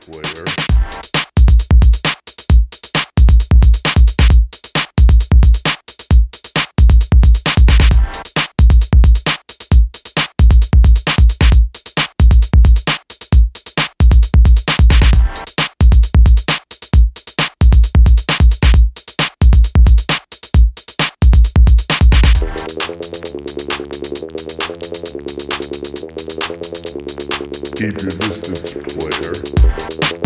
player. Keep your distance, player.